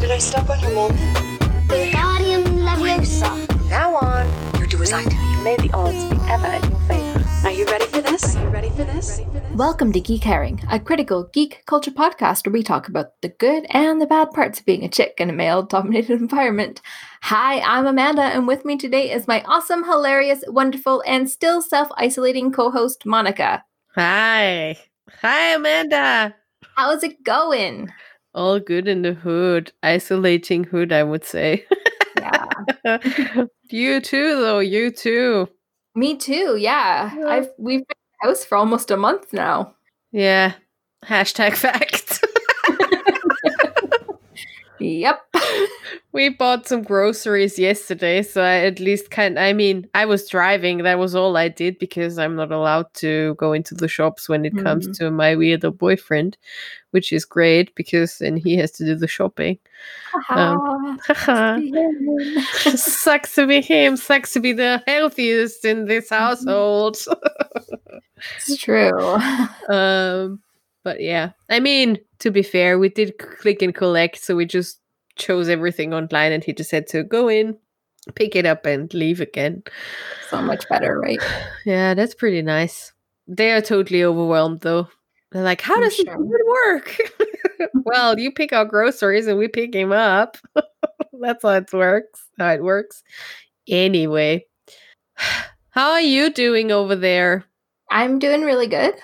Did I step on your moment? Wingardium Leviosa. Now on, you do as I do. You made the odds be ever in your favor. Are you ready for this? Are you ready for this? Welcome to Geek Caring, a critical geek culture podcast where we talk about the good and the bad parts of being a chick in a male dominated environment. Hi, I'm Amanda, and with me today is my awesome, hilarious, wonderful, and still self isolating co host, Monica. Hi. Hi, Amanda. How's it going? All good in the hood. Isolating hood, I would say. Yeah. you too, though. You too. Me too, yeah. Yeah. I've we've been in the house for almost a month now. Yeah. Hashtag fact. Yep. we bought some groceries yesterday, so I at least kind I mean, I was driving, that was all I did because I'm not allowed to go into the shops when it comes Mhm. to my weirdo boyfriend, which is great because then he has to do the shopping. Haha. sucks to be him, sucks to be the healthiest in this household. it's true. um but yeah. I mean, to be fair, we did click and collect, so we just chose everything online and he just had to go in, pick it up and leave again. So much better, right? Yeah, that's pretty nice. They are totally overwhelmed though. They're like, how I'm does sure. it work? well, you pick out groceries and we pick him up. That's how it works. How it works. Anyway, how are you doing over there? I'm doing really good.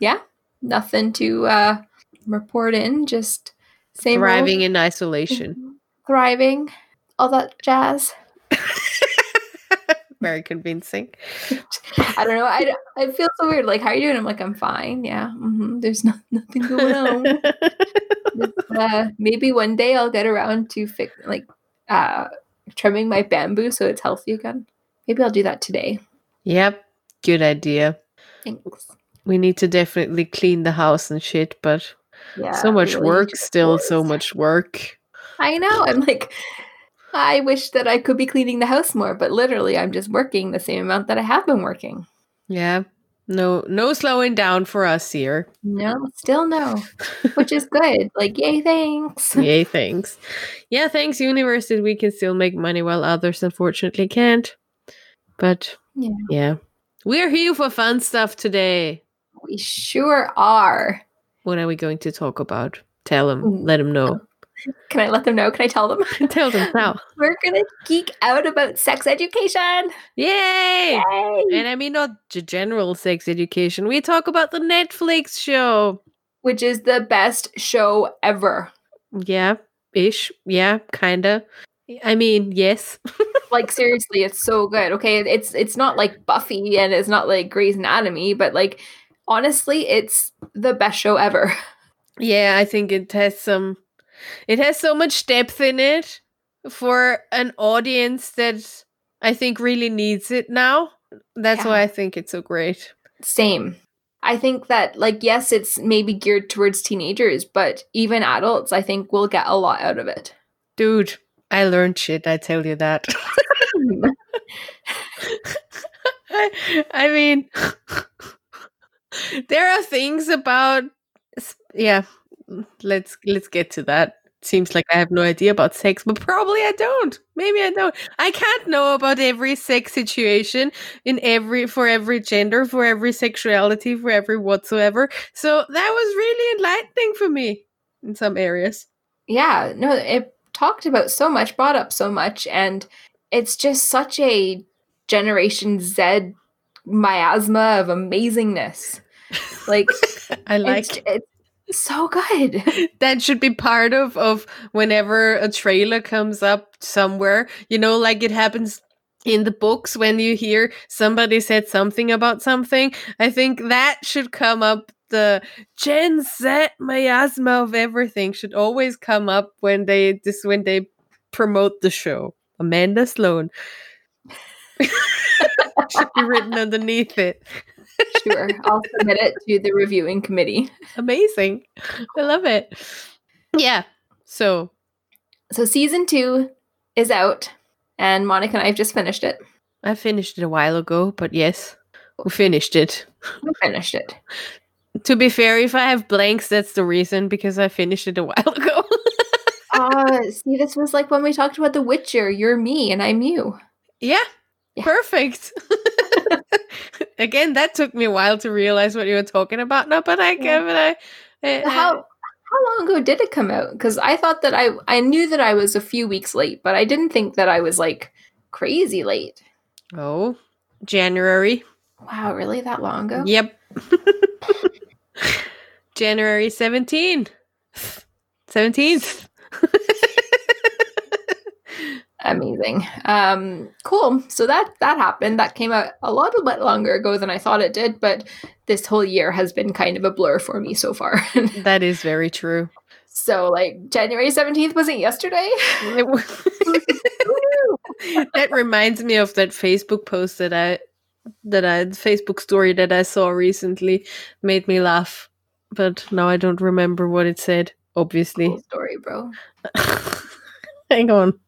Yeah. Nothing to uh report in, just same old. Thriving in isolation. thriving, all that jazz. Very convincing. I don't know. I, I feel so weird. Like, how are you doing? I'm like, I'm fine. Yeah. hmm There's no, nothing going on. uh, maybe one day I'll get around to fix like uh trimming my bamboo so it's healthy again. Maybe I'll do that today. yep, good idea. Thanks. We need to definitely clean the house and shit, but Yeah. so much really work still, so much work. I know. I'm like, I wish that I could be cleaning the house more, but literally, I'm just working the same amount that I have been working. Yeah. No no slowing down for us here. No, still no, which is good. Like, yay, thanks. Yay, thanks. Yeah, thanks, universe, that we can still make money while others unfortunately can't. But Yeah. yeah. We're here for fun stuff today. We sure are. What are we going to talk about? Tell them. Mm. Let them know. Can I let them know? Can I tell them? Tell them now. We're gonna geek out about sex education. Yay! Yay! And I mean, not general sex education. We talk about the Netflix show. Which is the best show ever. Yeah, ish. Yeah, kinda. I mean, yes. Like seriously, it's so good. Okay, it's it's not like Buffy and it's not like Grey's Anatomy, but like honestly, it's the best show ever. Yeah, I think it has some. It has so much depth in it for an audience that I think really needs it now. That's Yeah. why I think it's so great. Same. I think that like yes, it's maybe geared towards teenagers, but even adults, I think, will get a lot out of it. Dude, I learned shit, I tell you that. I, I mean, there are things about yeah. Let's let's get to that. Seems like I have no idea about sex, but probably I don't. Maybe I don't. I can't know about every sex situation in every for every gender, for every sexuality, for every whatsoever. So that was really enlightening for me in some areas. yeah no it talked about so much brought up so much and it's just such a generation z miasma of amazingness like I like it's so good. That should be part of of whenever a trailer comes up somewhere. You know like it happens in the books when you hear somebody said something about something. I think that should come up. The Gen Z miasma of everything should always come up when they this when they promote the show. Amanda Sloan. Should be written underneath it. Sure, I'll submit it to the reviewing committee. Amazing. I love it. Yeah. So So season two is out, and Monica and I have just finished it. I finished it a while ago, but yes, we finished it. We finished it. To be fair, if I have blanks, that's the reason because I finished it a while ago. Ah, see, this was like when we talked about The Witcher. You're me, and I'm you. yeah, Yeah. perfect. Again, that took me a while to realize what you were talking about now, but I Yeah. give it a. a- a- How how long ago did it come out? Because I thought that I I knew that I was a few weeks late, but I didn't think that I was like crazy late. oh, January. Wow, really that long ago? Yep. January 17. 17th. Amazing. Um, cool. So that that happened. That came out a lot a bit longer ago than I thought it did, but this whole year has been kind of a blur for me so far. that is very true. so like January 17th wasn't yesterday. It that reminds me of that Facebook post that I that I Facebook story that I saw recently made me laugh, but now I don't remember what it said. Obviously, Cool story, bro. hang on.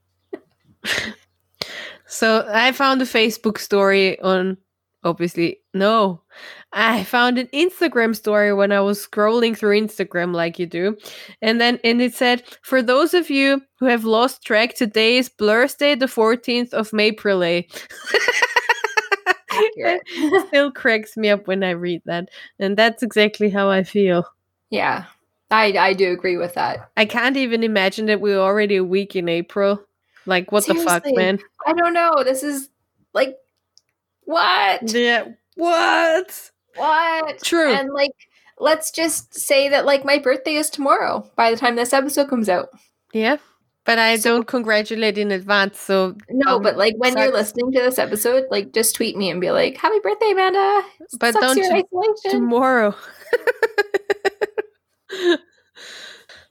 So I found a Facebook story on obviously no. I found an Instagram story when I was scrolling through Instagram like you do. And then and it said, for those of you who have lost track, today is Blur's Day, the 14th of April. Eh? Accurate. Still cracks me up when I read that. And that's exactly how I feel. yeah. I I do agree with that. I can't even imagine that we're already a week in April. Like what the fuck, man? I don't know. This is like what? Yeah. What? What? True. And like let's just say that like my birthday is tomorrow by the time this episode comes out. Yeah. But I So- don't congratulate in advance, so No, Um, but like when you're listening to this episode, like just tweet me and be like, "Happy birthday, Amanda!" But Sucks don't you're in you- isolation. tomorrow.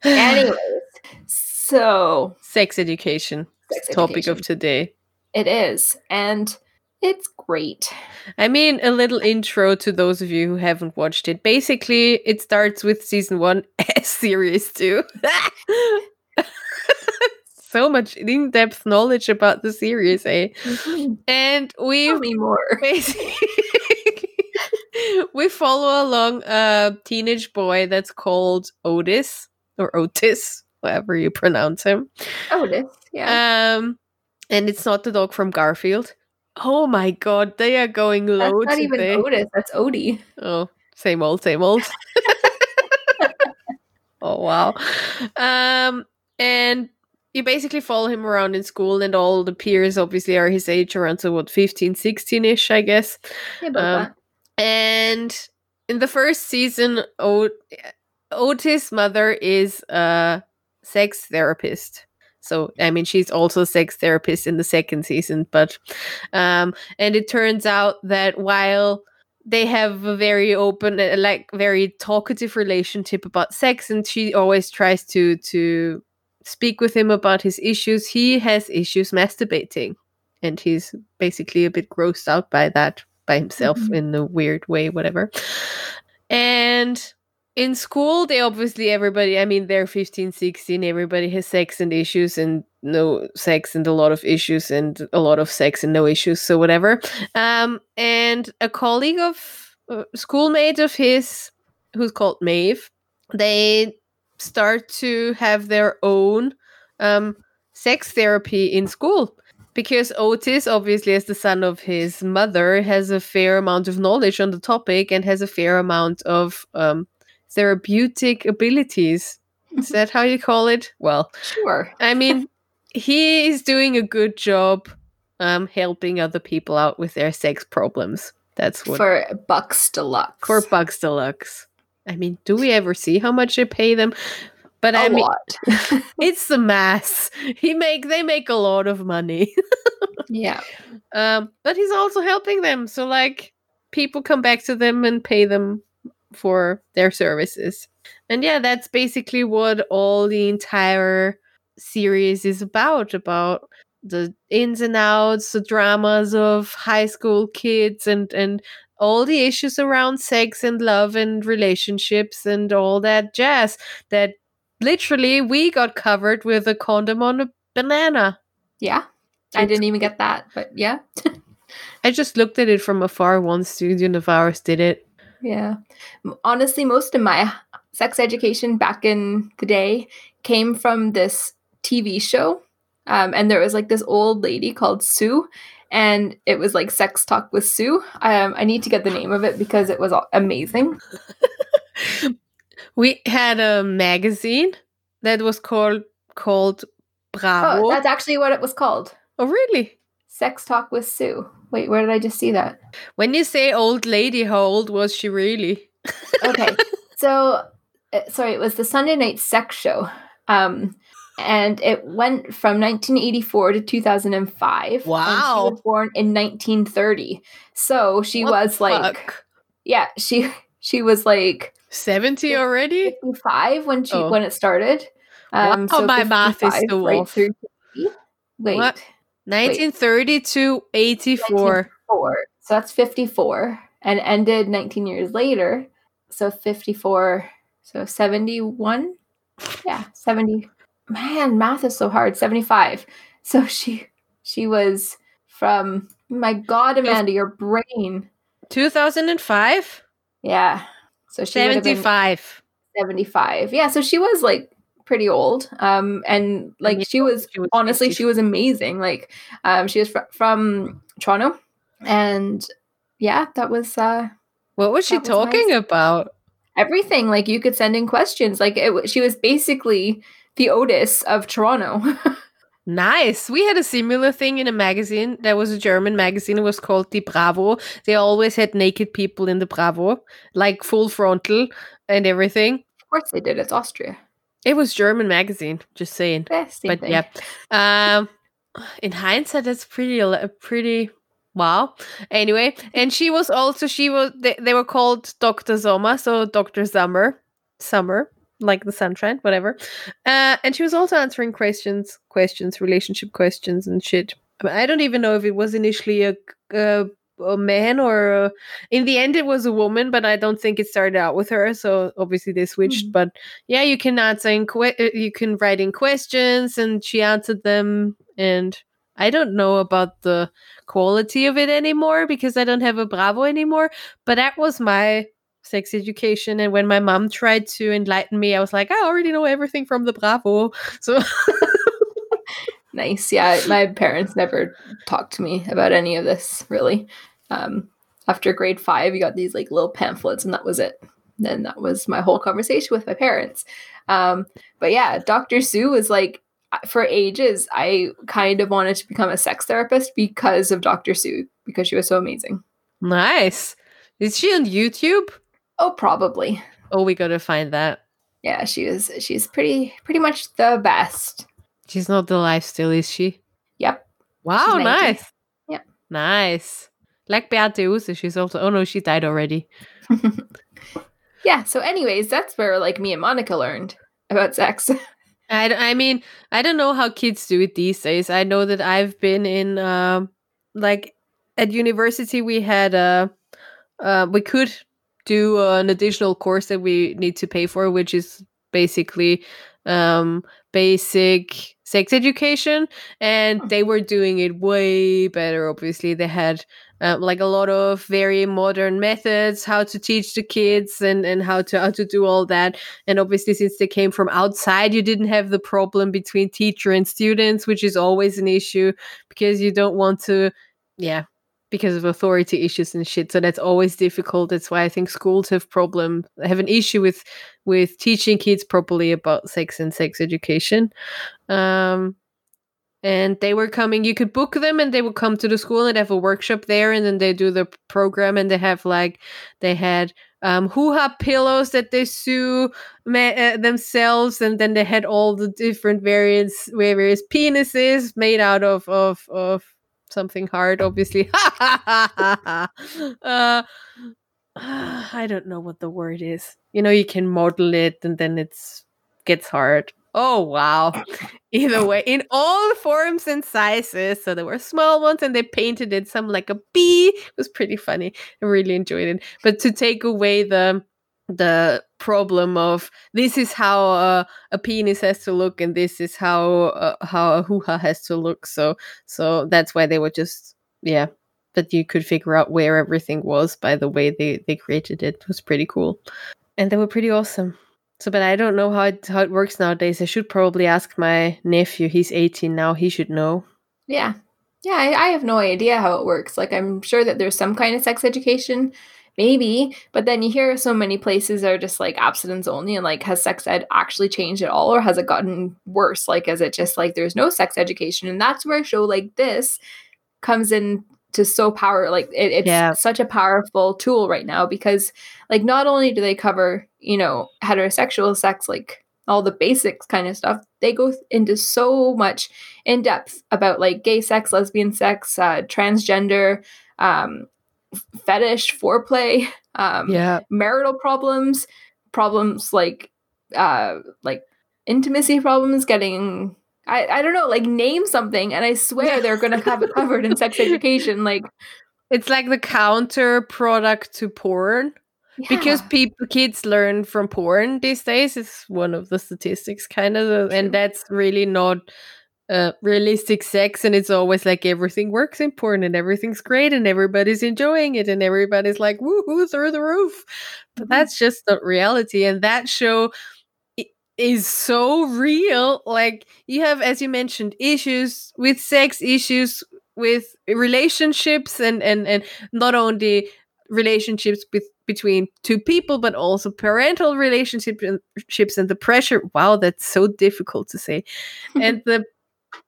Anyways, so Sex education. Topic of today. it is, and it's great. I mean, a little intro to those of you who haven't watched it. Basically, it starts with season one as series two. so much in depth knowledge about the series, eh? And we've me more. basically we follow along a teenage boy that's called Otis or Otis, however you pronounce him. Otis, yeah. Um, and it's not the dog from Garfield. Oh my god, they are going that's low not even today. Otis. That's Odie. Oh, same old, same old. oh wow. Um, and you basically follow him around in school, and all the peers obviously are his age, around so what 15, 16 ish, I guess. Um. And in the first season, o- Otis' mother is a sex therapist. So, I mean, she's also a sex therapist in the second season, but, um, and it turns out that while they have a very open, uh, like very talkative relationship about sex, and she always tries to to speak with him about his issues. He has issues masturbating, and he's basically a bit grossed out by that by himself Mhm. in a weird way, whatever. And in school, they obviously everybody, I mean, they're 15, 16, everybody has sex and issues and no sex and a lot of issues and a lot of sex and no issues, so whatever. Um, and a colleague of uh, schoolmate of his, who's called Maeve, they start to have their own um, sex therapy in school because Otis, obviously, as the son of his mother, has a fair amount of knowledge on the topic and has a fair amount of um, therapeutic abilities. Is that how you call it? Well, Sure. I mean, he is doing a good job um, helping other people out with their sex problems. That's what For Bucks Deluxe. for Bucks Deluxe. I mean, do we ever see how much they pay them? But a I mean, it's the mass. He make they make a lot of money. yeah. Um, but he's also helping them. So like people come back to them and pay them for their services. And yeah, that's basically what all the entire series is about about the ins and outs, the dramas of high school kids and and all the issues around sex and love and relationships and all that jazz that literally we got covered with a condom on a banana. Yeah. I didn't even get that, but yeah. I just looked at it from afar once student of ours did it. Yeah. Honestly, most of my sex education back in the day came from this TV show. Um, and there was like this old lady called Sue, and it was like Sex Talk with Sue. Um, I need to get the name of it because it was amazing. We had a magazine that was called called Bravo. Oh, that's actually what it was called. oh really? Sex Talk with Sue. Wait, where did I just see that? When you say old lady, how old was she really? okay so uh, sorry it was the sunday night sex show um and it went from 1984 to 2005 and she was born in 1930 so she What was like fuck? yeah she she was like 70 already? 55 when she Oh. when it started um Wow, my math is 55 so right through wait What? 1930 to 84. So that's 54 and ended 19 years later. So 54. So 71. Yeah, 70. Man, math is so hard. 75. So she she was from my god Amanda, your brain. 2005? Yeah. So she would have been 75. 75. Yeah, so she was like pretty old. Um and like she was she was honestly she was amazing. Like um she was fr- from Toronto and yeah, that was uh What was she was talking nice. about? everything like you could send in questions like it, she was basically the otis of toronto Nice. We had a similar thing in a magazine. There was a German magazine. It was called Die Bravo. They always had naked people in the Bravo, like full frontal and everything. of course they did it's austria It was German magazine. Just saying. Eh, but thing. yeah, um, in hindsight, that's pretty pretty wow. Anyway, and she was also she was they, they were called Doctor Sommer, so Doctor Summer, summer like the sunshine, whatever. Uh, and she was also answering questions, questions, relationship questions and shit. I, I don't even know if it was initially a a, a man or a, in the end it was a woman, but I don't think it started out with her. So obviously they switched. Mhm. But yeah, you can answer in que- uh, you can write in questions, and she answered them. And I don't know about the quality of it anymore because I don't have a Bravo anymore. But that was my sex education. And when my mom tried to enlighten me, I was like, I already know everything from the Bravo. So nice yeah my parents never talked to me about any of this really um after grade five you got these like little pamphlets and that was it then that was my whole conversation with my parents um but yeah dr sue was like for ages i kind of wanted to become a sex therapist because of dr sue because she was so amazing nice. Is she on YouTube? oh probably Oh, we gotta find that. yeah she is she's pretty pretty much the best She's not alive still, is she? yep Wow, nice. Yep. Nice. Like Beate Uhse, she's also. Oh no, she died already. yeah so anyways that's where like me and monica learned about sex I, I mean, I don't know how kids do it these days. I know that I've been in, um, like, at university, we had a, uh, we could do an additional course that we need to pay for, which is basically um, basic sex education. And they were doing it way better, obviously. They had um, like a lot of very modern methods how to teach the kids and, and how to how to do all that. And obviously since they came from outside you didn't have the problem between teacher and students which is always an issue because you don't want to yeah because of authority issues and shit. So that's always difficult. That's why i think schools have problem have an issue with with teaching kids properly about sex and sex education. Um and they were coming you could book them and they would come to the school and have a workshop there and then they do the program and they have like they had um hoo-ha pillows that they sew ma- uh, themselves and then they had all the different various various penises made out of of of something hard obviously uh I don't know what the word is. You know, you can model it and then it's gets hard. Oh wow. Either way, in all forms and sizes. So there were small ones and they painted it some like a bee. It was pretty funny. I really enjoyed it. But to take away the the problem of this is how uh, a penis has to look and this is how uh, how a hoo-ha has to look so so that's why they were just yeah that you could figure out where everything was by the way they they created it, it was pretty cool and they were pretty awesome so but i don't know how it, how it works nowadays i should probably ask my nephew he's 18 now he should know Yeah. Yeah, I, I have no idea how it works. Like, I'm sure that there's some kind of sex education, maybe, but then you hear so many places are just like abstinence only, and like, has sex ed actually changed at all, or has it gotten worse? Like, is it just like there's no sex education? And that's where a show like this comes in to so power like it, it's Yeah. such a powerful tool right now because like not only do they cover you know heterosexual sex like all the basics kind of stuff they go into so much in depth about like gay sex lesbian sex uh, transgender um, fetish foreplay um, yeah. marital problems problems like uh like intimacy problems getting I, I don't know like name something and i swear they're gonna have it covered in sex education like it's like the counter product to porn because people kids learn from porn these days is one of the statistics kind of uh, and that's really not uh, realistic sex and it's always like everything works in porn and everything's great and everybody's enjoying it and everybody's like woohoo through the roof. But Mhm. that's just not reality and that show is so real like you have as you mentioned issues with sex issues with relationships and and and not only relationships with between two people but also parental relationships and and the pressure. Wow that's so difficult to say. And the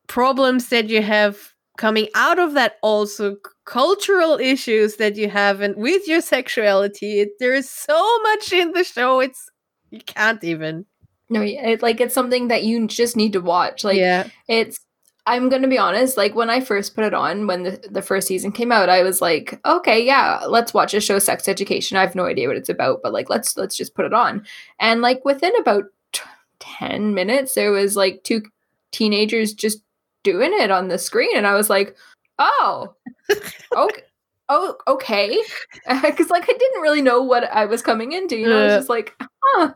problems that you have coming out of that also cultural issues that you have and with your sexuality. It, there is so much in the show it's you can't even. No it, like it's something that you just need to watch. Like yeah. it's i'm gonna be honest like when i first put it on when the, the first season came out i was like okay yeah let's watch a show sex education. I have no idea what it's about but like let's let's just put it on. And like within about t- 10 minutes there was like two teenagers just doing it on the screen and i was like oh okay oh okay. Because like i didn't really know what i was coming into you know i was just like huh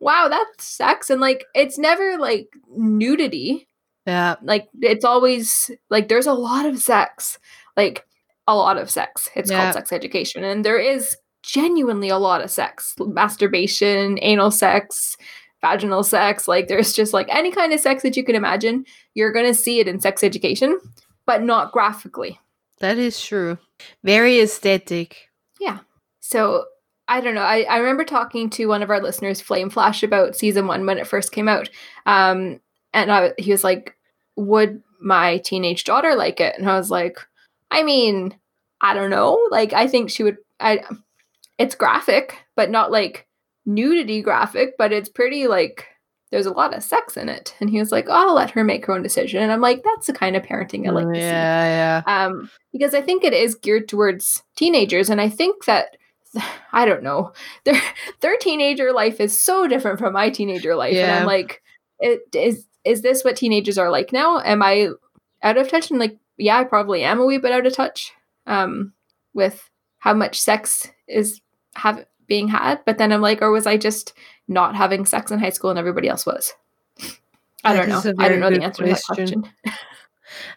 wow that's sex. And like it's never like nudity yeah like it's always like there's a lot of sex like a lot of sex it's Yeah. called sex education and there is genuinely a lot of sex masturbation anal sex vaginal sex like there's just like any kind of sex that you can imagine you're going to see it in sex education but not graphically that is true very aesthetic Yeah. So I don't know. I, I remember talking to one of our listeners, Flame Flash, about season one when it first came out. Um, and I, he was like, Would my teenage daughter like it? And I was like, I mean, I don't know. Like, I think she would. I, it's graphic, but not like nudity graphic, but it's pretty like there's a lot of sex in it. And he was like, oh, I'll let her make her own decision. And I'm like, that's the kind of parenting I like to see yeah yeah um, because I think it is geared towards teenagers, and I think that I don't know their their teenager life is so different from my teenager life, and Yeah. I'm like, it, is is this what teenagers are like now? Am I out of touch? And like, yeah, I probably am a wee bit out of touch um, with how much sex is have being had, but then I'm like, or was I just not having sex in high school and everybody else was? I That don't know. I don't know the answer to that question. question.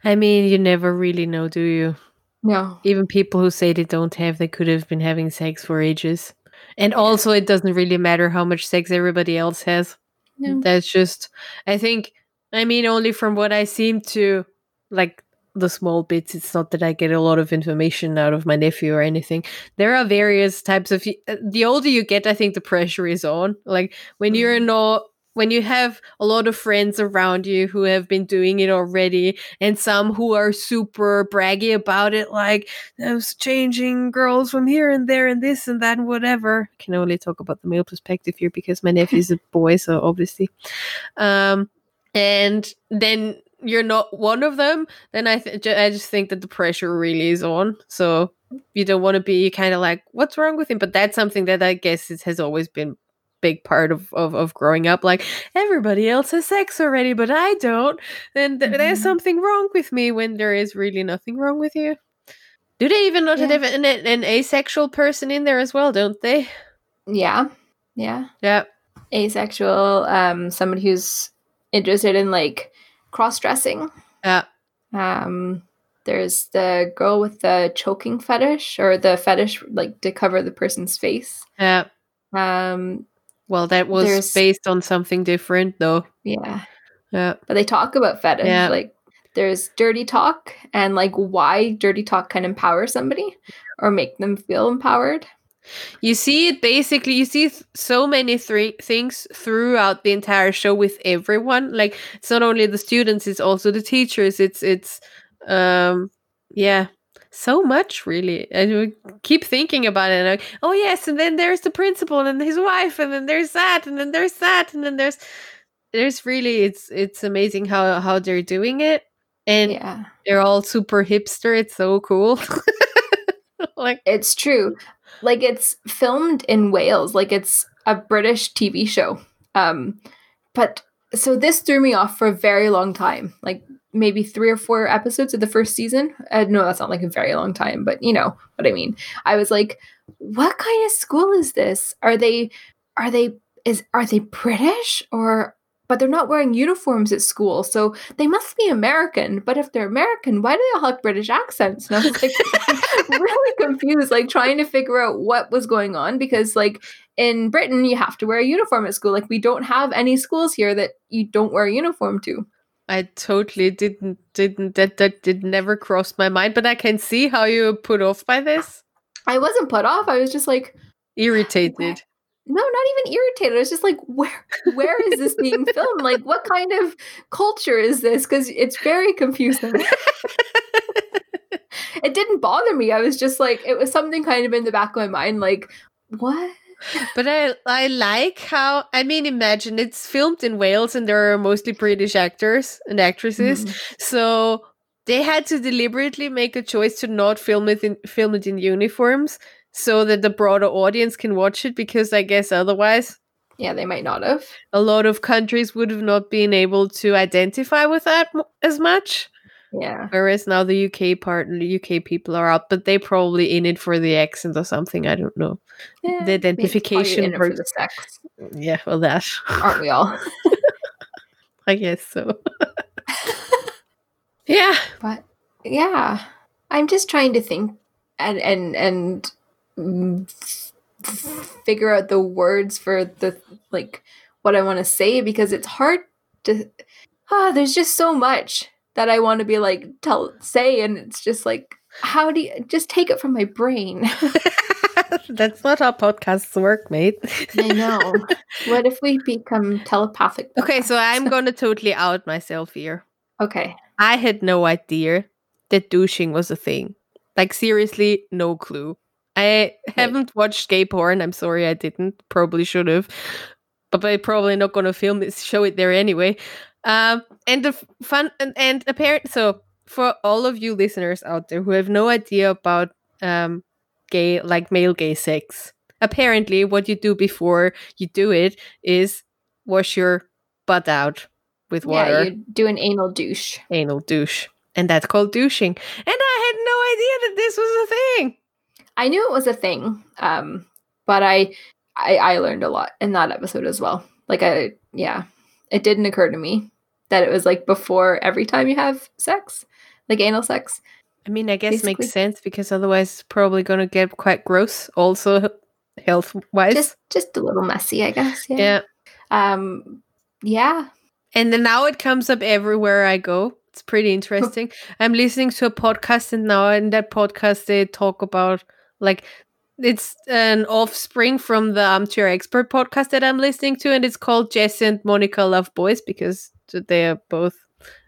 i mean you never really know do you No. even people who say they don't have they could have been having sex for ages and also it doesn't really matter how much sex everybody else has No. that's just i think i mean only from what i seem to like the small bits it's not that i get a lot of information out of my nephew or anything. There are various types of uh, the older you get i think the pressure is on. Like when you're not when you have a lot of friends around you who have been doing it already and some who are super braggy about it like i was changing girls from here and there and this and that and whatever. I can only talk about the male perspective here because my nephew's a boy so obviously. Um and then you're not one of them, then I th- I just think that the pressure really is on. So you don't want to be kind of like, what's wrong with him? But that's something that I guess it has always been big part of, of of growing up. Like everybody else has sex already, but I don't. Then th- there's Mhm. something wrong with me when there is really nothing wrong with you. Do they even not Yeah. have an, an, an asexual person in there as well? Don't they? Yeah. Yeah. Yeah. Asexual, um, somebody who's interested in like cross dressing. Yeah. Um, there's the girl with the choking fetish or the fetish like to cover the person's face. Yeah. Um, Well, that was based on something different, though. yeah. Yeah. But they talk about fetish. Yeah. Like there's dirty talk and like why dirty talk can empower somebody or make them feel empowered. You see it basically. You see th- so many three things throughout the entire show with everyone. Like it's not only the students, it's also the teachers. It's it's um yeah, so much really. And we keep thinking about it. Like, oh yes, and then there's the principal and his wife, and then there's that, and then there's that, and then there's there's really it's it's amazing how how they're doing it, and Yeah. they're all super hipster. It's so cool. like It's true. Like it's filmed in Wales, like it's a British TV show. Um but so this threw me off for a very long time. Like maybe 3 or 4 episodes of the first season. Uh, no, that's not like a very long time, but you know what I mean. I was like, what kind of school is this? Are they are they is are they British or but they're not wearing uniforms at school, so they must be American. But if they're American, why do they all have British accents? And I was like, really confused, like trying to figure out what was going on because, like, in Britain, you have to wear a uniform at school. Like, we don't have any schools here that you don't wear a uniform to. I totally didn't didn't that that did never cross my mind, but I can see how you put off by this. I wasn't put off. I was just like, Irritated. No, not even irritated. I was just like, where, where is this being filmed? Like, what kind of culture is this? Because it's very confusing. it didn't bother me. I was just like, it was something kind of in the back of my mind, like, what? But I I like how I mean imagine it's filmed in Wales and there are mostly British actors and actresses. Mhm. So they had to deliberately make a choice to not film it in film it in uniforms so that the broader audience can watch it because I guess otherwise Yeah, they might not have. a lot of countries would have not been able to identify with that m- as much. Yeah. Whereas now the UK part, and the UK people are out, but they probably in it for the accent or something. I don't know. Yeah, The maybe it's probably identification for the sex, Yeah, well, that aren't we all? I guess so. yeah, But yeah, I'm just trying to think and and and figure out the words for the like what I want to say because it's hard to. Ah, there's just so much that I want to be like tell say, and it's just like how do you just take it from my brain? that's not how podcasts work, mate. I know. what if we become telepathic? okay, so I'm gonna totally out myself here. okay. I had no idea that douching was a thing. Like seriously, no clue. I haven't watched gay porn. I'm sorry, I didn't. Probably should have, but I'm probably not gonna film it, show it there anyway. Um, and the fun and, and apparent. So for all of you listeners out there who have no idea about um gay like male gay sex, apparently what you do before you do it is wash your butt out with water Yeah, you do an anal douche. anal douche. And that's called douching. And I had no idea that this was a thing. I knew it was a thing, um, but I, I I learned a lot in that episode as well. Like I, yeah, it didn't occur to me that it was like before every time you have sex, like anal sex. I mean, I guess Basically. makes sense because otherwise it's probably going to get quite gross, also health wise. Just just a little messy, I guess. Yeah. yeah. Um. Yeah. And then now it comes up everywhere I go. It's pretty interesting. I'm listening to a podcast, and now in that podcast, they talk about like it's an offspring from the Armchair Expert podcast that I'm listening to, and it's called Jesse and Monica Love Boys because they are both.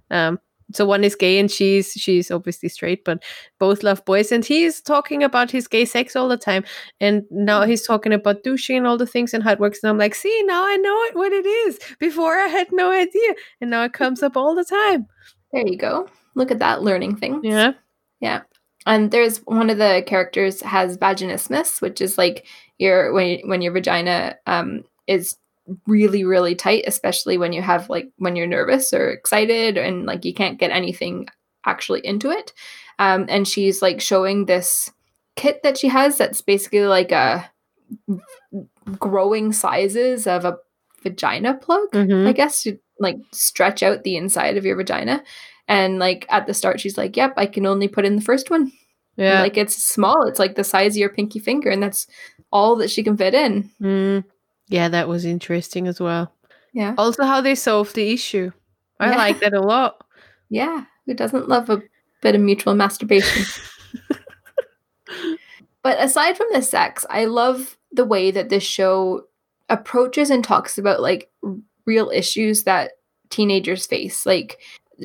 Um, so one is gay and she's she's obviously straight, but both love boys. And he's talking about his gay sex all the time. And now he's talking about douching and all the things and how it works. And I'm like, see, now I know it, what it is. Before I had no idea, and now it comes up all the time. There you go. Look at that learning thing. Yeah. Yeah. And there's one of the characters has vaginismus, which is like your when when your vagina um is really really tight, especially when you have like when you're nervous or excited and like you can't get anything actually into it. Um, and she's like showing this kit that she has that's basically like a growing sizes of a vagina plug, Mhm. I guess, to like stretch out the inside of your vagina. And like at the start, she's like, "Yep, I can only put in the first one. Yeah. Like it's small. It's like the size of your pinky finger, and that's all that she can fit in." Mm. Yeah, that was interesting as well. Yeah, Also, how they solved the issue. I Yeah. like that a lot. yeah. Who doesn't love a bit of mutual masturbation? But aside from the sex, I love the way that this show approaches and talks about like real issues that teenagers face, like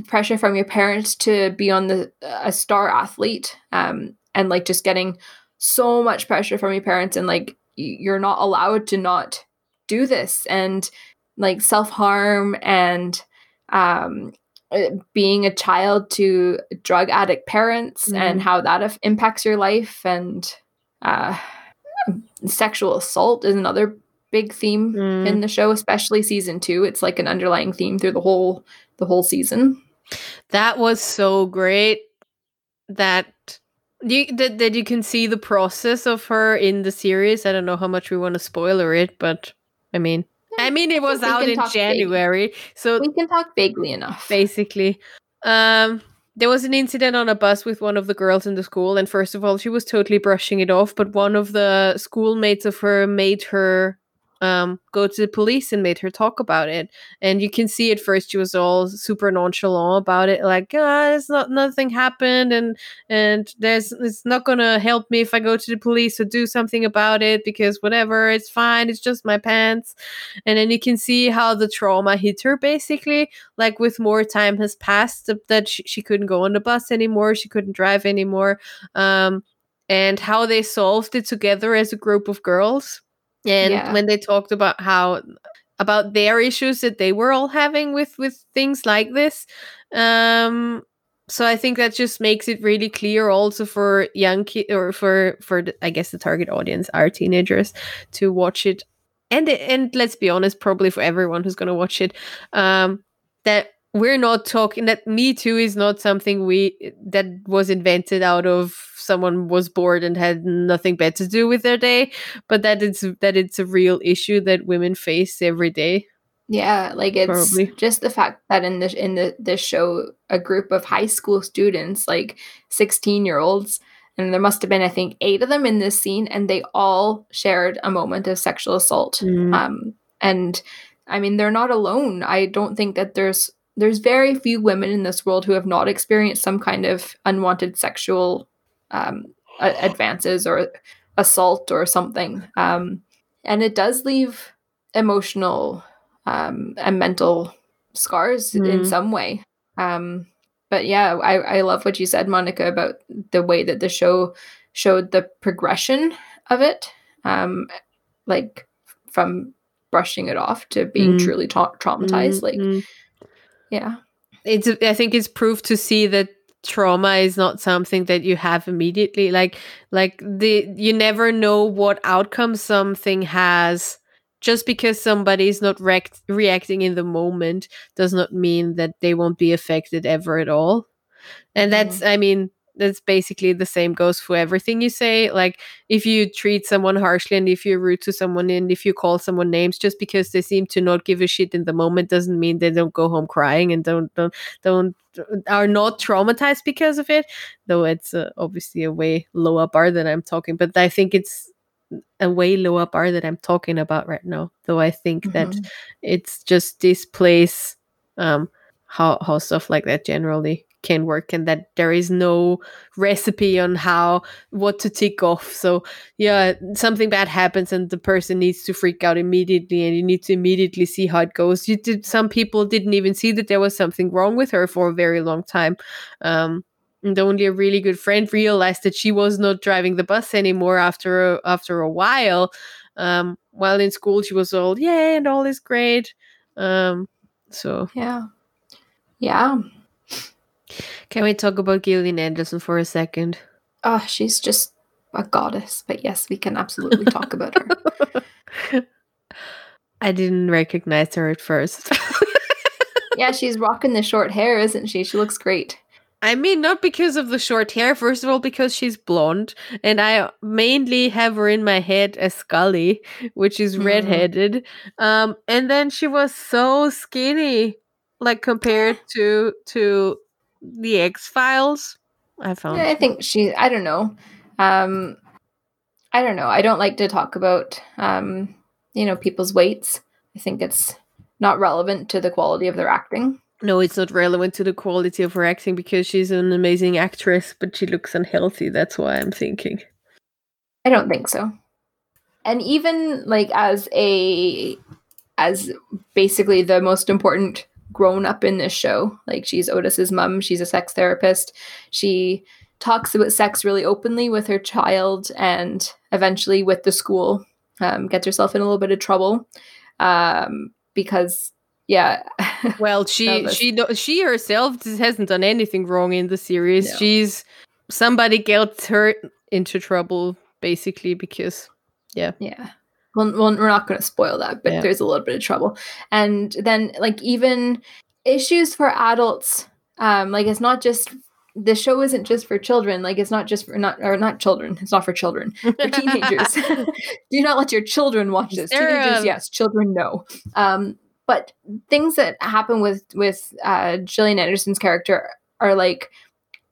pressure from your parents to be on the a star athlete, um, and like just getting so much pressure from your parents, and like you're not allowed to not do this, and like self harm and um, uh, being a child to drug addict parents and Mhm. how that impacts your life and uh, sexual assault is another big theme Mm. in the show especially season two it's like an underlying theme through the whole the whole season That was so great that you that, that you can see the process of her in the series. I don't know how much we want to spoiler it, but I mean, I mean, it was out in. January, so we can talk vaguely enough basically. Um, there was an incident on a bus with one of the girls in the school, and first of all, she was totally brushing it off. But one of the schoolmates of her made her um go to the police and made her talk about it. And you can see at first she was all super nonchalant about it, like, ah, it's not nothing happened, and and there's it's not gonna help me if I go to the police or do something about it because whatever, it's fine, it's just my pants. And then you can see how the trauma hit her basically like with more time has passed that she, she couldn't go on the bus anymore she couldn't drive anymore um and how they solved it together as a group of girls and Yeah. when they talked about how about their issues that they were all having with with things like this um so i think that just makes it really clear also for young kids or for for the, i guess the target audience are teenagers to watch it and and let's be honest probably for everyone who's going to watch it um that we're not talking that me too is not something we that was invented out of someone was bored and had nothing better to do with their day but that it's that it's a real issue that women face every day Yeah, like it's Probably. just the fact that in the in the this show, a group of high school students, like sixteen year olds, and there must have been I think eight of them in this scene, and they all shared a moment of sexual assault. Mm. Um, and I mean, they're not alone. I don't think that there's there's very few women in this world who have not experienced some kind of unwanted sexual um, advances or assault or something. Um, and it does leave emotional um, and mental scars in Mm. some way. Um, but yeah, I, I love what you said, Monica, about the way that the show showed the progression of it, um, like from brushing it off to being Mm. truly tra- traumatized. Like, Mm, mm. Yeah, it's i think it's proof to see that trauma is not something that you have immediately. Like like the you never know what outcome something has. Just because somebody is not reacting in the moment does not mean that they won't be affected ever at all. And that's mm-hmm. i mean that's basically the same goes for everything you say like if you treat someone harshly and if you're rude to someone and if you call someone names just because they seem to not give a shit in the moment doesn't mean they don't go home crying and don't don't don't are not traumatized because of it though it's uh, obviously a way lower bar than i'm talking but i think it's a way lower bar that i'm talking about right now though i think that Mhm. it's just displays um how how stuff like that generally can work and that there is no recipe on how what to tick off. So yeah something bad happens and the person needs to freak out immediately and you need to immediately see how it goes. You did some people didn't even see that there was something wrong with her for a very long time. Um and only a really good friend realized that she was not driving the bus anymore after a, after a while. Um while in school she was all yay and all is great. Um so yeah, yeah. Can we talk about Gillian Anderson for a second? Oh, she's just a goddess. But yes, we can absolutely talk about her. I didn't recognize her at first. yeah, she's rocking the short hair, isn't she? She looks great. I mean, not because of the short hair. First of all, because she's blonde, and I mainly have her in my head as Scully, which is Mhm. redheaded. Um, and then she was so skinny, like compared to to the X Files. I found. Yeah, I think she. I don't know. Um, I don't know. I don't like to talk about um, you know, people's weights. I think it's not relevant to the quality of their acting. No, it's not relevant to the quality of her acting because she's an amazing actress, but she looks unhealthy. That's why I'm thinking. I don't think so. And even like as a as basically the most important grown up in this show, like she's Otis's mom, she's a sex therapist. She talks about sex really openly with her child and eventually with the school. Um, gets herself in a little bit of trouble um, because yeah, Well, she she she herself hasn't done anything wrong in the series. No. She's somebody gets her into trouble basically because yeah Yeah. Well, well we're not going to spoil that, but Yeah. there's a little bit of trouble. And then, like, even issues for adults, um, like, it's not just the show isn't just for children. Like, it's not just for not or not children. It's not for children. For teenagers, do not let your children watch this. Teenagers, yes. Children, no. Um, but things that happen with with uh, Gillian Anderson's character are like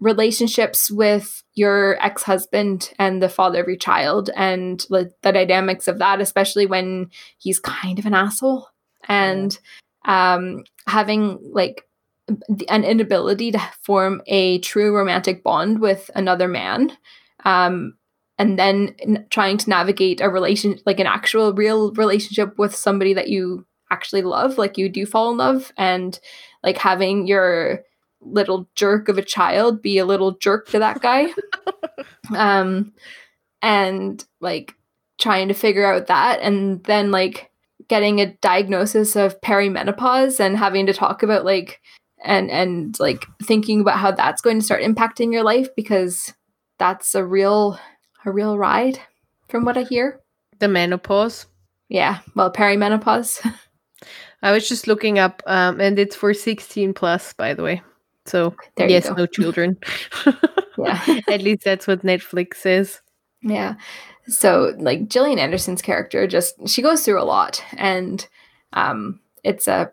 relationships with your ex-husband and the father of your child and like the dynamics of that especially when he's kind of an asshole. And um having like an inability to form a true romantic bond with another man um and then n- trying to navigate a relation like an actual real relationship with somebody that you actually love like you do fall in love and like having your little jerk of a child be a little jerk to that guy um and like trying to figure out that and then like getting a diagnosis of perimenopause and having to talk about like and and like thinking about how that's going to start impacting your life because that's a real a real ride from what i hear the menopause. yeah well perimenopause I was just looking up, um, and it's for 16 plus, by the way. So there yes, no children. yeah At least that's what Netflix says. Yeah. So like Gillian Anderson's character just she goes through a lot and um it's a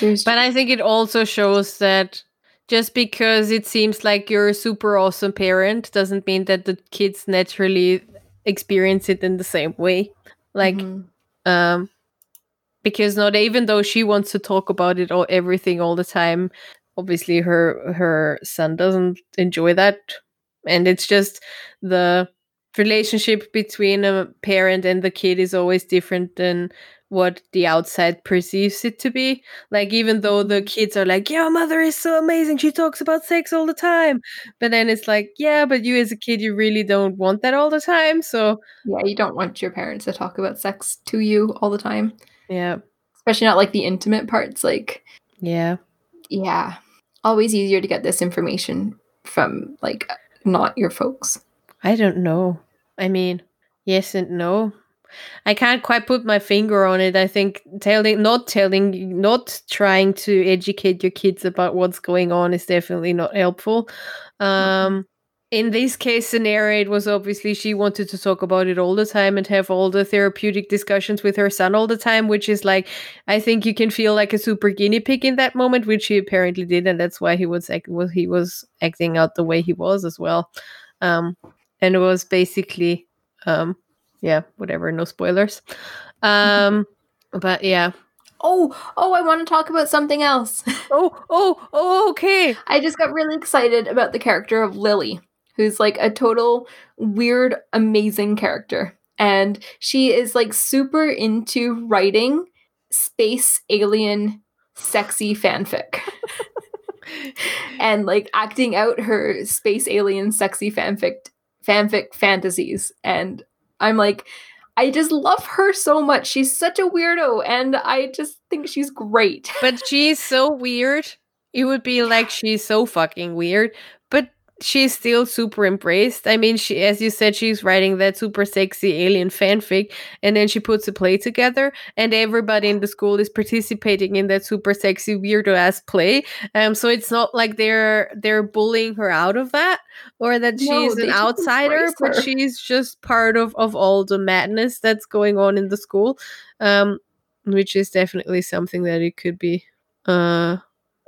there's But I think it also shows that just because it seems like you're a super awesome parent doesn't mean that the kids naturally experience it in the same way. Like, Mhm. um, because not even though she wants to talk about it or everything all the time, obviously her her son doesn't enjoy that, and it's just the relationship between a parent and the kid is always different than what the outside perceives it to be. Like even though the mm-hmm. kids are like, "Yeah, mother is so amazing. She talks about sex all the time," but then it's like, "Yeah, but you as a kid, you really don't want that all the time." So yeah, you don't want your parents to talk about sex to you all the time. yeah, Especially not like the intimate parts like yeah. Yeah. Always easier to get this information from like not your folks. I don't know. I mean, yes and no. I can't quite put my finger on it. I think telling, not telling, not trying to educate your kids about what's going on is definitely not helpful. Um, in this case scenario, it was obviously she wanted to talk about it all the time and have all the therapeutic discussions with her son all the time, which is like, I think you can feel like a super guinea pig in that moment, which he apparently did, and that's why he was act- was he was acting out the way he was as well. Um, and it was basically, um, yeah, whatever, no spoilers. Um, but yeah. Oh, oh, I want to talk about something else. Oh, oh, oh, okay. I just got really excited about the character of Lily, who's like a total weird, amazing character. And she is like super into writing space alien sexy fanfic. and like acting out her space alien sexy fanfic fanfic fantasies. And I'm like, I just love her so much. She's such a weirdo, and I just think she's great. But she's so weird it would be like she's so fucking weird, but she's still super embraced. I mean, she, as you said, she's writing that super sexy alien fanfic, and then she puts a play together, and everybody in the school is participating in that super sexy weirdo ass play. Um, so it's not like they're they're bullying her out of that, or that she's they an outsider, but she's just part of of all the madness that's going on in the school. Um, which is definitely something that it could be. Uh,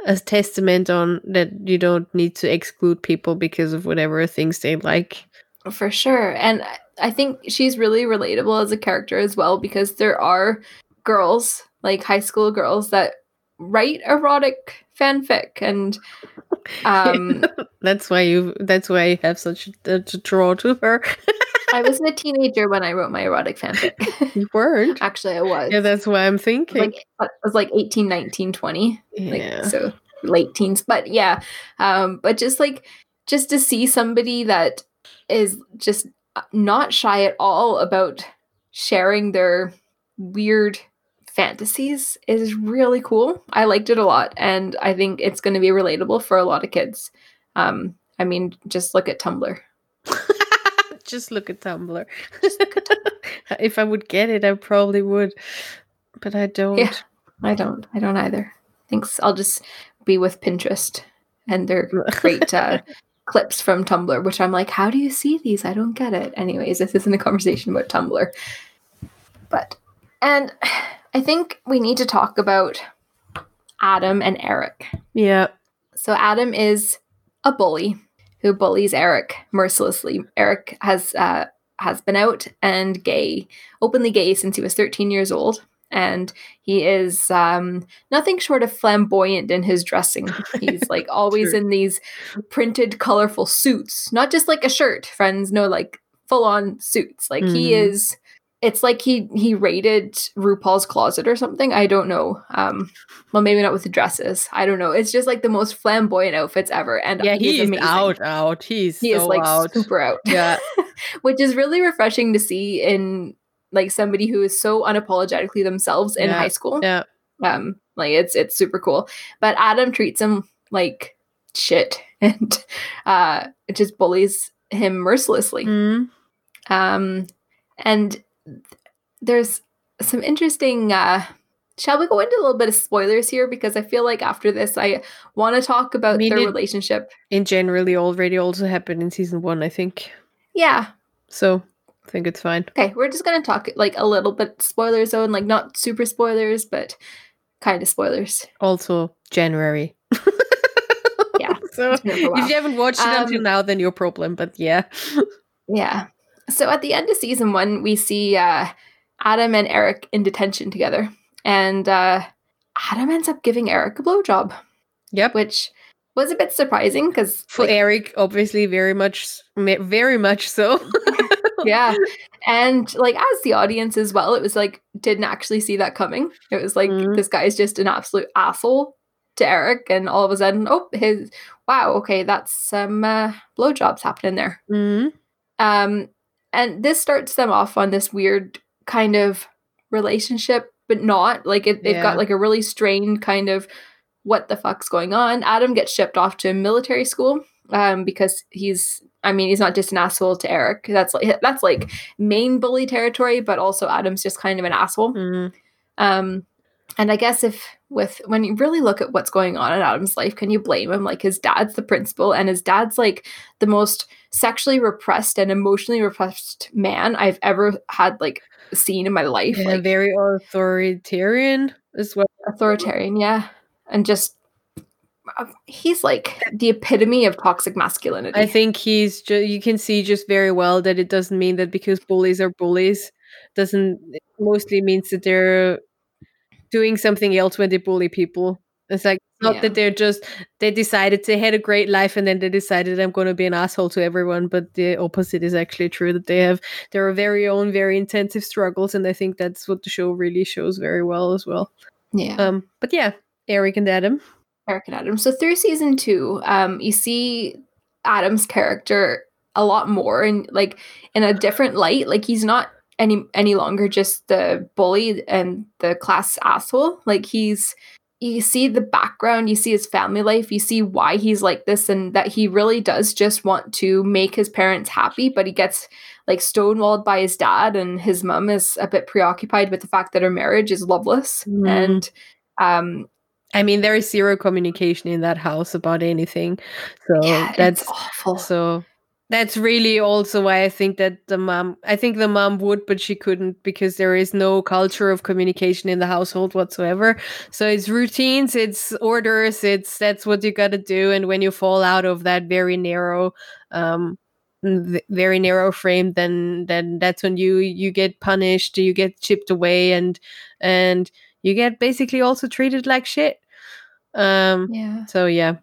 a testament on that you don't need to exclude people because of whatever things they like. For sure. And I- think she's really relatable as a character as well because there are girls, like high school girls, that write erotic fanfic. And um, That's why you. That's why you have such a, a draw to her. I was a teenager when I wrote my erotic fanfic. you weren't. Actually, I was. Yeah, that's why I'm I thinking. was like, I was like 18, 19, 20. Like, yeah. so late teens. But yeah. Um, but just like, just to see somebody that is just not shy at all about sharing their weird fantasies is really cool. I liked it a lot, and I think it's going to be relatable for a lot of kids. Um, I mean, just look at Tumblr. Just look at Tumblr. if I would get it, I probably would, but I don't. Yeah. I don't. I don't either. Thanks. I'll just be with Pinterest and their great uh, clips from Tumblr, which I'm like, how do you see these? I don't get it. Anyways, this isn't a conversation about Tumblr. But, and I think we need to talk about Adam and Eric. Yeah. So Adam is a bully who bullies Eric mercilessly. Eric has uh, has been out and gay, openly gay since he was 13 years old, and he is um, nothing short of flamboyant in his dressing. He's like always in these printed, colorful suits, not just like a shirt, friends. No, like full on suits. Like he Mhm. is. It's like he he raided RuPaul's closet or something. I don't know. Um, well, maybe not with the dresses. I don't know. It's just like the most flamboyant outfits ever, and Yeah, he's he's amazing. out, out. He's He so is like out. super out, Yeah. which is really refreshing to see in like somebody who is so unapologetically themselves in Yeah, high school. Yeah. Um, like it's it's super cool. But Adam treats him like shit and uh it just bullies him mercilessly. Mm. Um, and there's some interesting. Uh, shall we go into a little bit of spoilers here? Because I feel like after this, I want to talk about mean, their it- relationship. In generally already also happened in season one, I think. Yeah. So I think it's fine. Okay, we're just gonna talk like a little bit spoiler zone, like not super spoilers, but kind of spoilers. Also January. Yeah, So it's been for a while. if you haven't watched it until Um, now, then your problem. But yeah. Yeah. So at the end of season one, we see uh, Adam and Eric in detention together, and uh, Adam ends up giving Eric a blowjob, Yep. which was a bit surprising because For Eric, obviously, very much, very much so. yeah and like as the audience as well it was like didn't actually see that coming it was like Mhm. this guy's just an absolute asshole to eric and all of a sudden oh his wow okay that's some uh, blowjobs happening there Mhm. um and this starts them off on this weird kind of relationship but not like it, they've Yeah. got like a really strained kind of what the fuck's going on adam gets shipped off to military school um because he's i mean he's not just an asshole to eric that's like that's like main bully territory but also adam's just kind of an asshole Mhm. um and i guess if with when you really look at what's going on in adam's life can you blame him? Like his dad's the principal and his dad's like the most sexually repressed and emotionally repressed man i've ever had like seen in my life Yeah, like very authoritarian as well. authoritarian yeah. And just uh, he's like the epitome of toxic masculinity. I think he's just, you can see just very well that it doesn't mean that because bullies are bullies, doesn't, mostly means that they're doing something else when they bully people. It's like, it's not Yeah. that they're just, they decided they had a great life and then they decided I'm going to be an asshole to everyone. But the opposite is actually true that they have their very own, very intensive struggles. And I think that's what the show really shows very well as well. yeah Um, but yeah, Eric and Adam. Eric and Adam. So through season two, um, you see Adam's character a lot more and like in a different light. Like he's not any any longer just the bully and the class asshole. Like he's you see the background, you see his family life, you see why he's like this, and that he really does just want to make his parents happy, but he gets like stonewalled by his dad, and his mom is a bit preoccupied with the fact that her marriage is loveless. Mm. And um, I mean, there is zero communication in that house about anything. So yeah, that's awful. so that's really also why I think that the mom I think the mom would, but she couldn't because there is no culture of communication in the household whatsoever. So it's routines, it's orders, it's that's what you gotta do. And when you fall out of that very narrow um very narrow frame, then then that's when you you get punished, you get chipped away and and you get basically also treated like shit. Um yeah. so yeah.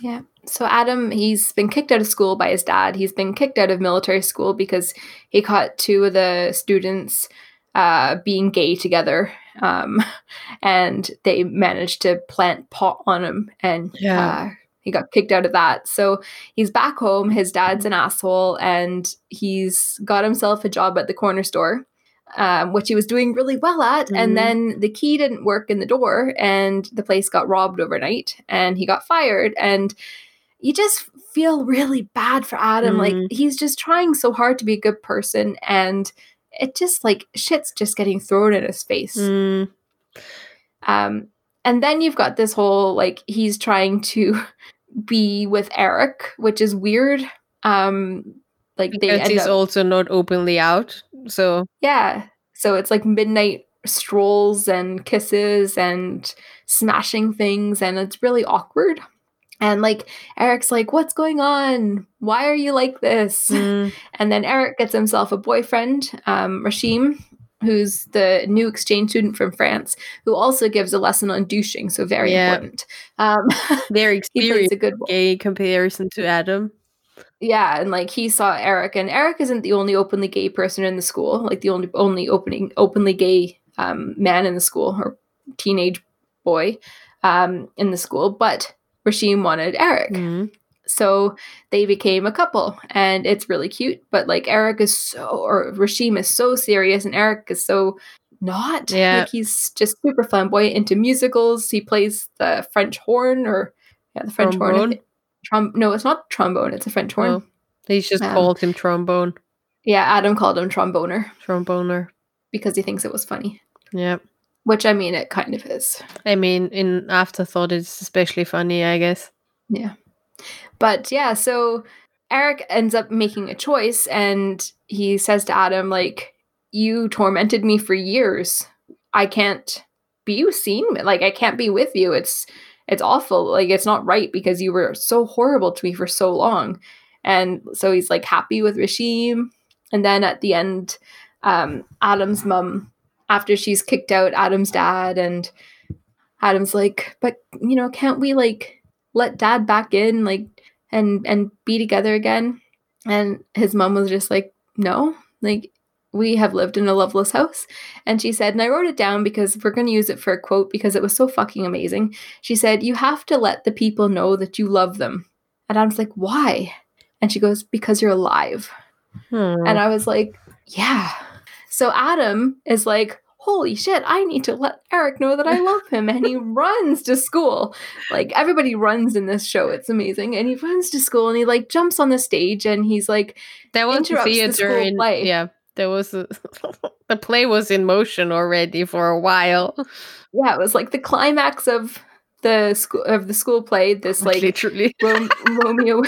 Yeah. So Adam, he's been kicked out of school by his dad. He's been kicked out of military school because he caught two of the students uh, being gay together, um, and they managed to plant pot on him, and Yeah. uh, he got kicked out of that. So he's back home. His dad's an asshole, and he's got himself a job at the corner store. Um, which he was doing really well at, Mhm. and then the key didn't work in the door, and the place got robbed overnight, and he got fired. And you just feel really bad for Adam. Like Mhm. he's just trying so hard to be a good person, and it just like shit's just getting thrown in his face. Mm, Um, and then you've got this whole like he's trying to be with Eric, which is weird. Um, like they because end he's up, also not openly out. So yeah. So it's like midnight strolls and kisses and smashing things, and it's really awkward. And like Eric's like, "What's going on? Why are you like this?" mm, And then Eric gets himself a boyfriend, um, Rashim, who's the new exchange student from France, who also gives a lesson on douching. So very Yeah. important. Um, plays experienced a good gay comparison to Adam. Yeah, and like he saw Eric, and Eric isn't the only openly gay person in the school, like the only only opening openly gay um, man in the school or teenage boy um, in the school, but Rashim wanted Eric. Mm, So they became a couple and it's really cute. But like Eric is so, or Rashim is so serious and Eric is so not. Yeah. Like he's just super flamboyant into musicals. He plays the French horn or, yeah, the French horn. I Trombone? thi- Trom- no, it's not trombone, it's a French horn. Oh, he's just Um, called him trombone, Yeah, Adam called him tromboner tromboner. because he thinks it was funny, Yeah. which I mean, it kind of is. I mean, in afterthought, it's especially funny, I guess. Yeah. But yeah, so Eric ends up making a choice and he says to Adam, like, you tormented me for years. I can't be seen. Like, I can't be with you. It's it's awful. Like, it's not right because you were so horrible to me for so long. And so he's like happy with Rashim. And then at the end, um, Adam's mum, after she's kicked out Adam's dad, and Adam's like, but you know, can't we like let dad back in, like, and and be together again? And his mom was just like, no, like we have lived in a loveless house. And she said, and I wrote it down because we're going to use it for a quote because it was so fucking amazing. She said, You have to let the people know that you love them. And I was like, Why? And she goes, Because you're alive. Hmm. And I was like, Yeah. So Adam is like, Holy shit, I need to let Eric know that I love him. And he runs to school. Like everybody runs in this show. It's amazing. And he runs to school and he like jumps on the stage and he's like, There was interrupts the theater in yeah. There was a, the play was in motion already for a while. Yeah, it was like the climax of the school of the school play. This like literally. Rom- Romeo,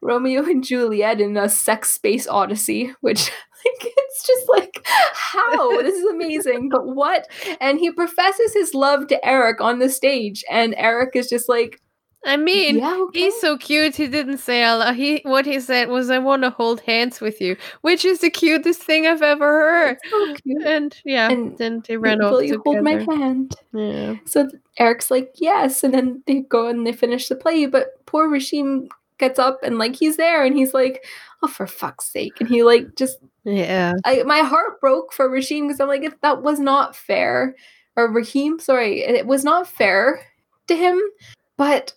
Romeo and Juliet in a sex space odyssey, which like it's just like how this is amazing, but what? And he professes his love to Eric on the stage, and Eric is just like, I mean, yeah, okay. He's so cute. He didn't say a lot. He what he said was, "I want to hold hands with you," which is the cutest thing I've ever heard. So. And yeah, And then they ran Will you together. hold my hand? Yeah, So Eric's like, yes, and then they go and they finish the play, but poor Rashim gets up and like he's there and he's like, oh for fuck's sake, and he like just yeah. I my heart broke for Raheem because I'm like, if that was not fair, or Raheem, sorry, it was not fair to him. But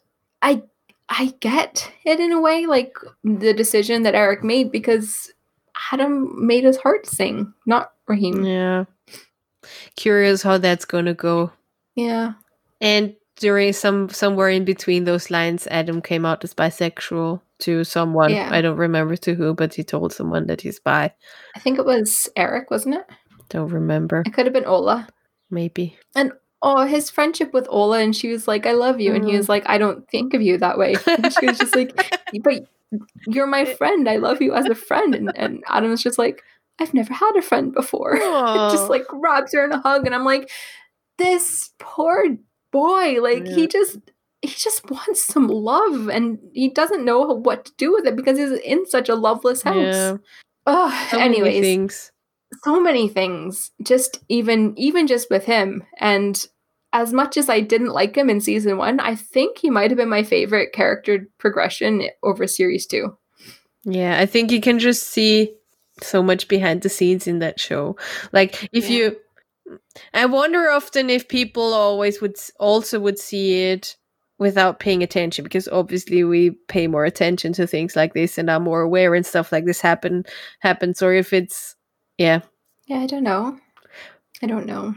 I I get it in a way, like the decision that Eric made because Adam made his heart sing, not Raheem. Yeah. Curious how that's gonna go. Yeah. And during some somewhere in between those lines, Adam came out as bisexual to someone. Yeah. I don't remember to who, but he told someone that he's bi. I think it was Eric, wasn't it? Don't remember. It could have been Ola. Maybe. Oh, his friendship with Ola, and she was like, "I love you," and he was like, "I don't think of you that way." And she was just like, "But you're my friend. I love you as a friend." And, and Adam was just like, "I've never had a friend before." just like grabs her in a hug, and I'm like, "This poor boy. Like Yeah. he just." He just wants some love and he doesn't know what to do with it because he's in such a loveless house. Yeah. Oh, So anyways, things. So many things just even even just with him and as much as i didn't like him in season one i think he might have been my favorite character progression over series two Yeah, I think you can just see so much behind the scenes in that show. Like if Yeah. you I wonder often if people always would also would see it without paying attention because obviously we pay more attention to things like this and are more aware and stuff like this happen happens or if it's yeah, yeah i don't know. I don't know.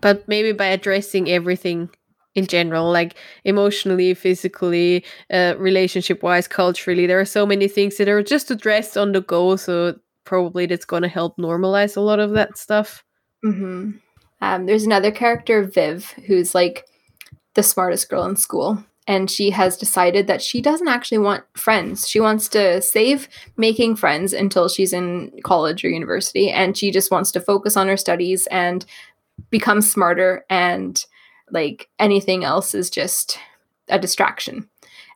But maybe by addressing everything in general like emotionally physically uh, relationship wise culturally there are so many things that are just addressed on the go so probably that's going to help normalize a lot of that stuff. Hmm um, there's another character viv who's like the smartest girl in school and she has decided that she doesn't actually want friends. She wants to save making friends until she's in college or university and she just wants to focus on her studies and become smarter and like anything else is just a distraction.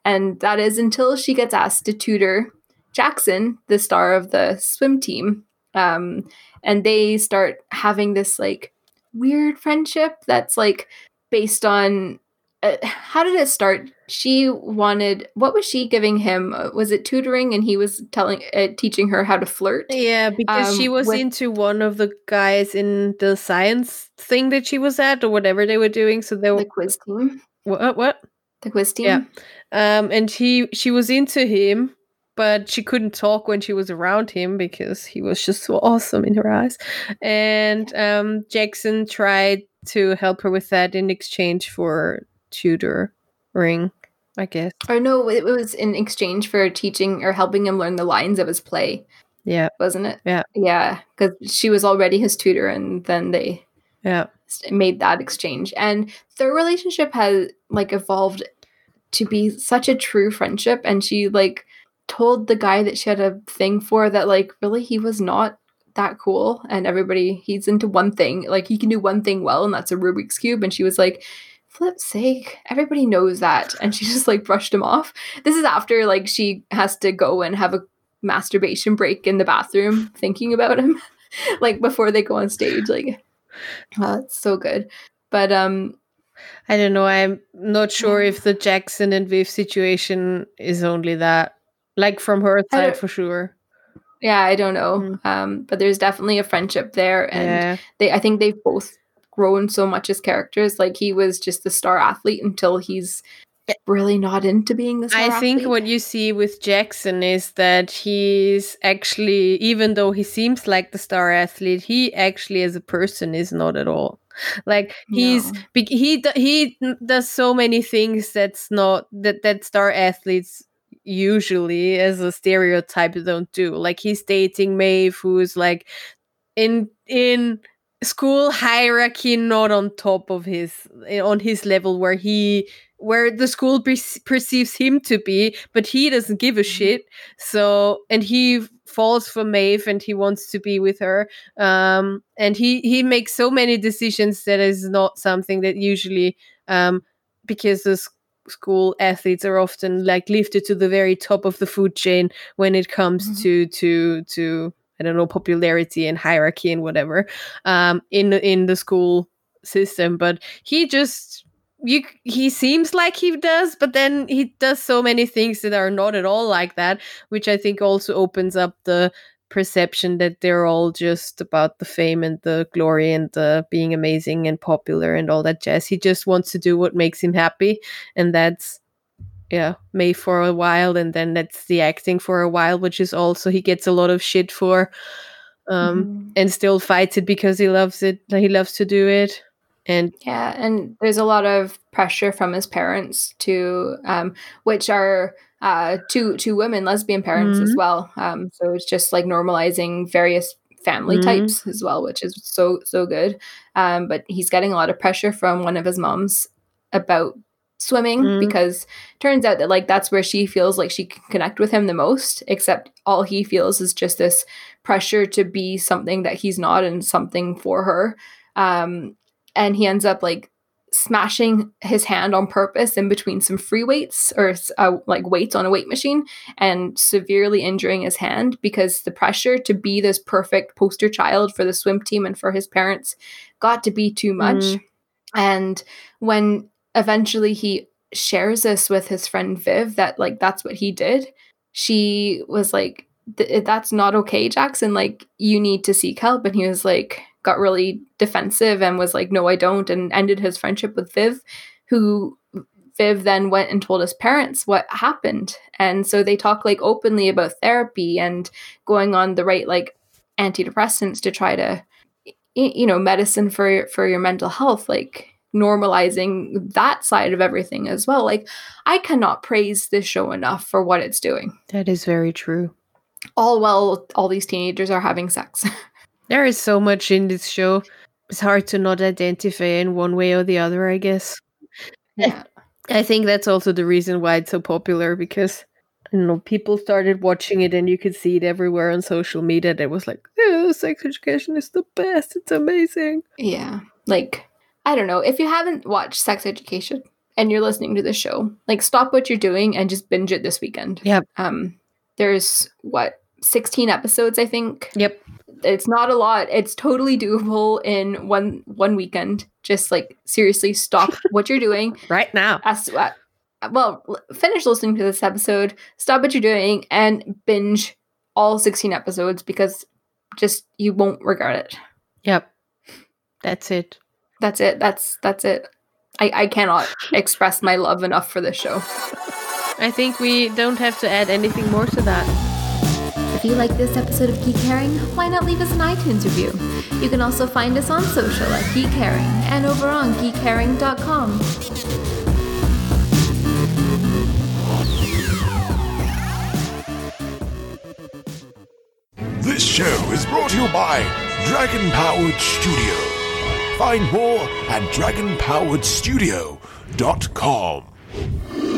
And that is until she gets asked to tutor jackson the star of the swim team um, and they start having this like weird friendship that's like based on uh, how did it start? She wanted what was she giving him? Uh, was it tutoring and he was telling uh, teaching her how to flirt? Yeah because she Um, was with- into one of the guys in the science thing that she was at or whatever they were doing so they were the quiz team? What what? The quiz team? Yeah. um and he she was into him but she couldn't talk when she was around him because he was just so awesome in her eyes. And um jackson tried to help her with that in exchange for tutoring i guess. Or no it was in exchange for teaching or helping him learn the lines of his play yeah. wasn't it? Yeah. yeah because she was already his tutor and then they yeah. made that exchange. And their relationship has like evolved to be such a true friendship. And she like told the guy that she had a thing for that like really he was not that cool. And everybody he's into one thing like he can do one thing well and that's a rubik's cube. And she was like flip's sake everybody knows that. And she just like brushed him off. This is after like she has to go and have a masturbation break in the bathroom thinking about him like before they go on stage like oh, it's so good. But um i don't know i'm not sure if the jackson and viv situation is only that like from her side for sure. Yeah i don't know. Mm. um but there's definitely a friendship there and yeah. they i think they've both grown so much as characters like he was just the star athlete until he's really not into being the star I think what you see with Jackson is that he's actually, even though he seems like the star athlete, he actually, as a person, is not at all. Like he's No. he he does so many things that's not that that star athletes usually as a stereotype don't do. Like he's dating Maeve, who's like in in school hierarchy not on top of his eh, on his level where he where the school perce- perceives him to be but he doesn't give a shit so and he falls for Maeve and he wants to be with her um and he he makes so many decisions that is not something that usually um because the school athletes are often like lifted to the very top of the food chain when it comes Mhm. to to to I don't know popularity and hierarchy and whatever um in in the school system but he just you he seems like he does but then he does so many things that are not at all like that which I think also opens up the perception that they're all just about the fame and the glory and the being amazing and popular and all that jazz. He just wants to do what makes him happy and that's yeah May for a while and then that's the acting for a while which is also he gets a lot of shit for um Mhm. and still fights it because he loves it he loves to do it And Yeah, and there's a lot of pressure from his parents to, um, which are uh, two two women, lesbian parents as Mhm. well. Um, so it's just like normalizing various family Mhm. types as well, which is so so good. Um, but he's getting a lot of pressure from one of his moms about swimming Mhm. because turns out that like that's where she feels like she can connect with him the most except all he feels is just this pressure to be something that he's not and something for her um and he ends up like smashing his hand on purpose in between some free weights or uh, like weights on a weight machine and severely injuring his hand because the pressure to be this perfect poster child for the swim team and for his parents got to be too much Mhm. and when eventually he shares this with his friend Viv that like that's what he did. She was like eh, that's not okay Jackson. Like you need to seek help. And he was like got really defensive and was like no I don't and ended his friendship with Viv who Viv then went and told his parents what happened. And so they talk like openly about therapy and going on the right like antidepressants to try to you know medicine for for your mental health. Like normalizing that side of everything as well like i cannot praise this show enough for what it's doing that is very true. all while all these teenagers are having sex There is so much in this show. It's hard to not identify in one way or the other, I guess. yeah I think that's also the reason why it's so popular because I don't know, people started watching it and you could see it everywhere on social media. That was like, oh, sex education is the best. It's amazing. yeah like i don't know if you haven't watched sex education and you're listening to the show like stop what you're doing and just binge it this weekend Yep. um there's what 16 episodes i think Yep. it's not a lot it's totally doable in one one weekend just like seriously stop what you're doing Right now. as uh, well finish listening to this episode stop what you're doing and binge all 16 episodes because just you won't regret it Yep. That's it. That's it that's that's it i i cannot express my love enough for this show I think we don't have to add anything more to that. If you like this episode of Geek Caring, why not leave us an iTunes review? You can also find us on social at Geek Caring and over on geekcaring.com. This show is brought to you by Dragon Powered Studio. Find more at dragonpoweredstudio.com.